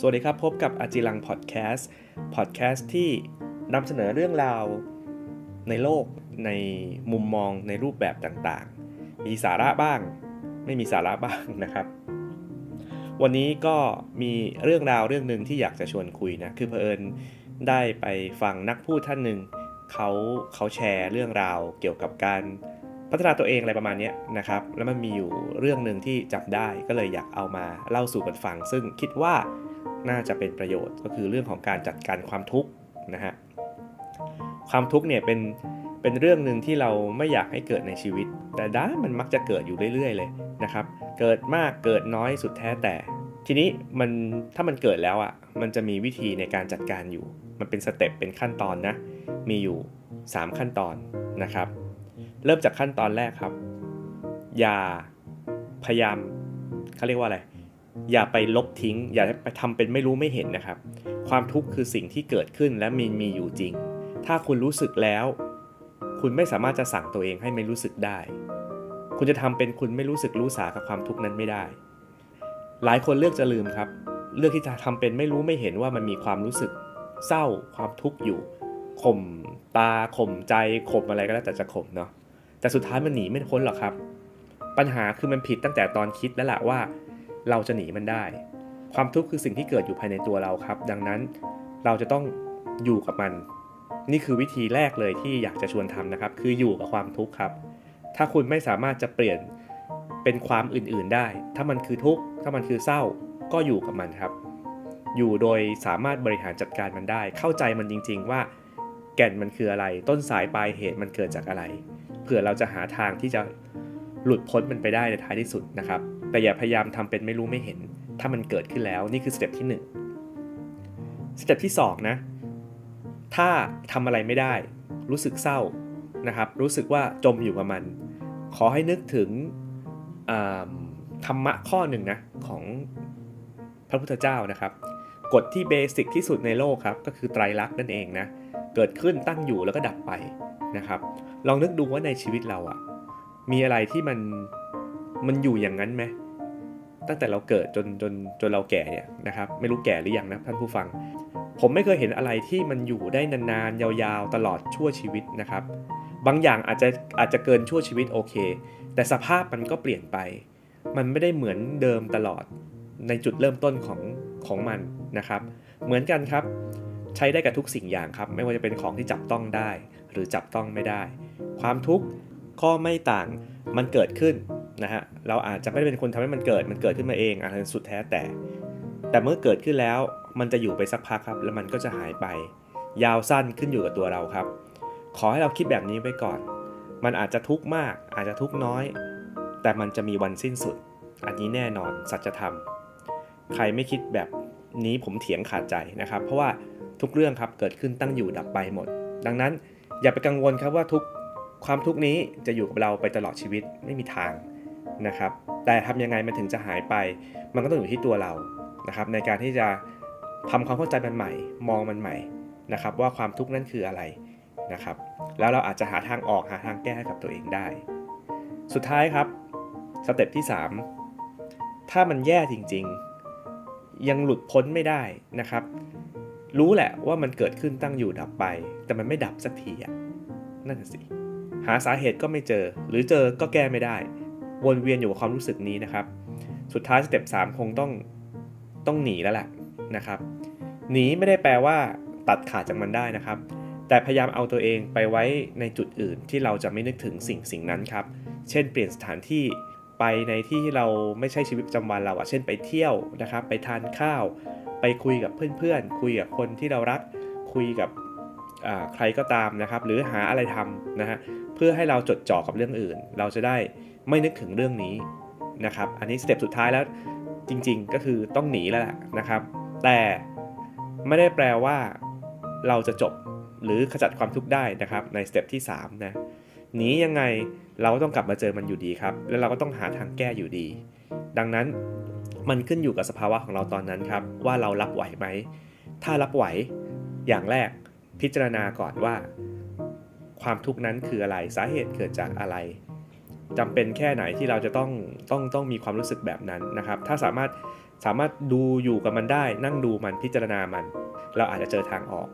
สวัสดีครับ พบกับอาจิลังพอดแคสต์พอดแคสต์ที่นำเสนอเรื่องราวในโลกในมุมมองในรูปแบบต่างๆ มีสาระบ้าง ไม่มีสาระบ้างนะครับ วันนี้ก็มีเรื่องราวเรื่องหนึ่งที่อยากจะชวนคุยนะ คือเพอิญได้ไปฟังนักพูดท่านหนึ่งเขาเขาแชร์เรื่องราวเกี่ยวกับการพัฒนาตัวเองอะไรประมาณนี้นะครับ แล้วมันมีอยู่เรื่องหนึ่งที่จับได้ก็เลยอยากเอามาเล่าสู่กันฟัง ซึ่งคิดว่า น่าจะเป็นประโยชน์ก็คือเรื่องของการจัดการความทุกข์นะฮะความทุกข์เนี่ยเป็นเป็นเรื่องหนึ่งที่เราไม่อยากให้เกิดในชีวิต แต่ด้ามันมักจะเกิดอยู่เรื่อยๆ เลยนะครับ เกิดมากเกิดน้อยสุดแท้แต่ ทีนี้มันถ้ามันเกิดแล้วอะ่ะมันจะมีวิธีในการจัดการอยู่ มันเป็นสเต็ปเป็นขั้นตอนนะมีอยู่ 3 ขั้นตอนนะครับ เริ่มจากขั้นตอนแรกครับ อย่าพยายามเขาเรียกว่าอะไร อย่าไปลบทิ้ง อย่าไปทำเป็นไม่รู้ไม่เห็นนะครับ ความทุกข์คือสิ่งที่เกิดขึ้นและมีมีอยู่จริง ถ้าคุณรู้สึกแล้ว คุณไม่สามารถจะสั่งตัวเองให้ไม่รู้สึกได้ คุณจะทำเป็นคุณไม่รู้สึกรู้สากับความทุกข์นั้นไม่ได้ หลายคนเลือกจะลืมครับ เลือกที่จะทำเป็นไม่รู้ไม่เห็นว่ามันมีความรู้สึก เศร้า ความทุกข์อยู่ข่มตาข่มใจข่มอะไรก็แล้วแต่จะข่มเนาะแต่สุดท้ายมันหนีไม่พ้นหรอกครับ ปัญหาคือมันผิดตั้งแต่ตอนคิดแล้วแหละว่า เราจะหนีมันได้ ความทุกข์คือสิ่งที่เกิดอยู่ภายในตัวเราครับ ดังนั้นเราจะต้องอยู่กับมัน นี่คือวิธีแรกเลยที่อยากจะชวนทำนะครับ คืออยู่กับความทุกข์ครับ ถ้าคุณไม่สามารถจะเปลี่ยนเป็นความอื่นๆได้ ถ้ามันคือทุกข์ถ้ามันคือเศร้าก็อยู่กับมันครับ อยู่โดยสามารถบริหารจัดการมันได้ เข้าใจมันจริง ๆ ว่า แก่นมันคืออะไร ต้นสายปลายเหตุมันเกิดจากอะไร เผื่อเราจะหาทางที่จะหลุดพ้นมันไปได้ในท้ายที่สุดนะครับ แต่อย่าพยายามทำเป็นไม่รู้ไม่เห็น ถ้ามันเกิดขึ้นแล้วนี่คือสเต็ปที่1สเต็ปที่2นะถ้าทำอะไรไม่ได้ รู้สึกเศร้านะครับ รู้สึกว่าจมอยู่กับมัน ขอให้นึกถึงธรรมะข้อหนึ่งนะของพระพุทธเจ้านะครับกฎที่เบสิกที่สุดในโลกครับ ก็คือไตรลักษณ์นั่นเองนะ เกิดขึ้นตั้งอยู่แล้วก็ดับไปนะครับ ลองนึกดูว่าในชีวิตเราอะมีอะไรที่มัน มันอยู่อย่างนั้นไหมตั้งแต่เราเกิดจนจนจนเราแก่เนี่ยนะครับ ไม่รู้แก่หรือยังนะท่านผู้ฟัง ผมไม่เคยเห็นอะไรที่มันอยู่ได้นานๆ ยาวๆ ตลอดชั่วชีวิตนะครับ บางอย่างอาจจะอาจจะเกินชั่วชีวิตโอเค แต่สภาพมันก็เปลี่ยนไป มันไม่ได้เหมือนเดิมตลอดในจุดเริ่มต้นของของมันนะครับ เหมือนกันครับ ใช้ได้กับทุกสิ่งอย่างครับ ไม่ว่าจะเป็นของที่จับต้องได้ หรือจับต้องไม่ได้ ความทุกข์ก็ไม่ต่างมันเกิดขึ้น นะฮะเราอาจจะไม่ได้เป็นคนทำให้มันเกิดมันเกิดขึ้นมาเองอาจจะสุดแท้แต่ แต่เมื่อเกิดขึ้นแล้วมันจะอยู่ไปสักพักครับ แล้วมันก็จะหายไป ยาวสั้นขึ้นอยู่กับตัวเราครับ ขอให้เราคิดแบบนี้ไว้ก่อน มันอาจจะทุกข์มาก อาจจะทุกข์น้อย แต่มันจะมีวันสิ้นสุด อันนี้แน่นอนสัจธรรม ใครไม่คิดแบบนี้ผมเถียงขาดใจนะครับ เพราะว่าทุกเรื่องครับเกิดขึ้นตั้งอยู่ดับไปหมด ดังนั้นอย่าไปกังวลครับว่าทุกความทุกนี้จะอยู่กับเราไปตลอดชีวิตไม่มีทาง นะครับ แต่ทำยังไงมันถึงจะหายไป มันก็ต้องอยู่ที่ตัวเรานะครับ ในการที่จะทำความเข้าใจมันใหม่ มองมันใหม่นะครับ ว่าความทุกข์นั้นคืออะไรนะครับ แล้วเราอาจจะหาทางออกหาทางแก้ให้กับตัวเองได้ สุดท้ายครับสเต็ปที่ 3 ถ้ามันแย่จริง ๆ ยังหลุดพ้นไม่ได้นะครับ รู้แหละว่ามันเกิดขึ้นตั้งอยู่ดับไป แต่มันไม่ดับสักทีอะนั่นสิหาสาเหตุก็ไม่เจอ หรือเจอก็แก้ไม่ได้ วนเวียนอยู่กับความรู้สึกนี้นะครับ สุดท้ายสเต็ป3คงต้องต้องหนีแล้วแหละนะครับ หนีไม่ได้แปลว่าตัดขาดจากมันได้นะครับ แต่พยายามเอาตัวเองไปไว้ในจุดอื่นที่เราจะไม่นึกถึงสิ่งสิ่งนั้นครับ เช่นเปลี่ยนสถานที่ไปในที่ที่เราไม่ใช่ชีวิตประจำวันเราอะเช่นไปเที่ยวนะครับ ไปทานข้าว ไปคุยกับเพื่อนๆ คุยกับคนที่เรารัก คุยกับใครก็ตามนะครับ หรือหาอะไรทำนะฮะ เพื่อให้เราจดจ่อกับเรื่องอื่น เราจะได้ ไม่นึกถึงเรื่องนี้นะครับ อันนี้สเต็ปสุดท้ายแล้วจริงๆ ก็คือต้องหนีแล้วแหละนะครับ แต่ไม่ได้แปลว่าเราจะจบหรือขจัดความทุกข์ได้นะครับในสเต็ปที่3นะหนียังไงเราก็ต้องกลับมาเจอมันอยู่ดีครับ แล้วเราก็ต้องหาทางแก้อยู่ดี ดังนั้นมันขึ้นอยู่กับสภาวะของเราตอนนั้นครับ ว่าเรารับไหวไหม ถ้ารับไหวอย่างแรกพิจารณาก่อนว่า ความทุกข์นั้นคืออะไรสาเหตุเกิดจากอะไร จำเป็นแค่ไหนที่เราจะต้องต้องต้องมีความรู้สึกแบบนั้นนะครับ ถ้าสามารถสามารถดูอยู่กับมันได้ นั่งดูมันพิจารณามัน เราอาจจะเจอทางออก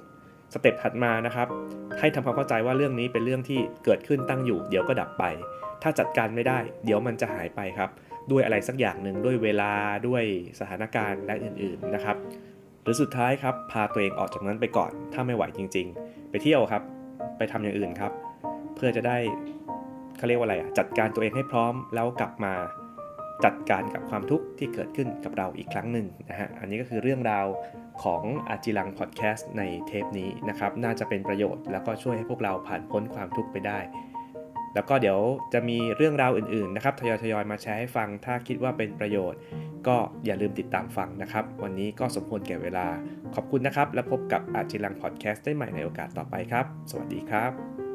สเต็ปถัดมานะครับ ให้ทำความเข้าใจว่าเรื่องนี้เป็นเรื่องที่เกิดขึ้นตั้งอยู่ เดี๋ยวก็ดับไป ถ้าจัดการไม่ได้ เดี๋ยวมันจะหายไปครับ ด้วยอะไรสักอย่างหนึ่งด้วยเวลาด้วยสถานการณ์และอื่นๆนะครับ หรือสุดท้ายครับ พาตัวเองออกจากนั้นไปก่อน ถ้าไม่ไหวจริง ๆ ไปเที่ยวครับ ไปทำอย่างอื่นครับ เพื่อจะได้ เขาเรียกว่าอะไรอะจัดการตัวเองให้พร้อมแล้วกลับมาจัดการกับความทุกข์ที่เกิดขึ้นกับเราอีกครั้งหนึ่งนะฮะ อันนี้ก็คือเรื่องราวของอาจิลังพอดแคสต์ในเทปนี้นะครับ น่าจะเป็นประโยชน์แล้วก็ช่วยให้พวกเราผ่านพ้นความทุกข์ไปได้ แล้วก็เดี๋ยวจะมีเรื่องราวอื่นๆนะครับทยอยทยอยมาแชร์ให้ฟัง ถ้าคิดว่าเป็นประโยชน์ ก็อย่าลืมติดตามฟังนะครับ วันนี้ก็สมควรแก่เวลา ขอบคุณนะครับ และพบกับอาจิลังพอดแคสต์ได้ใหม่ในโอกาสต่อไปครับ สวัสดีครับ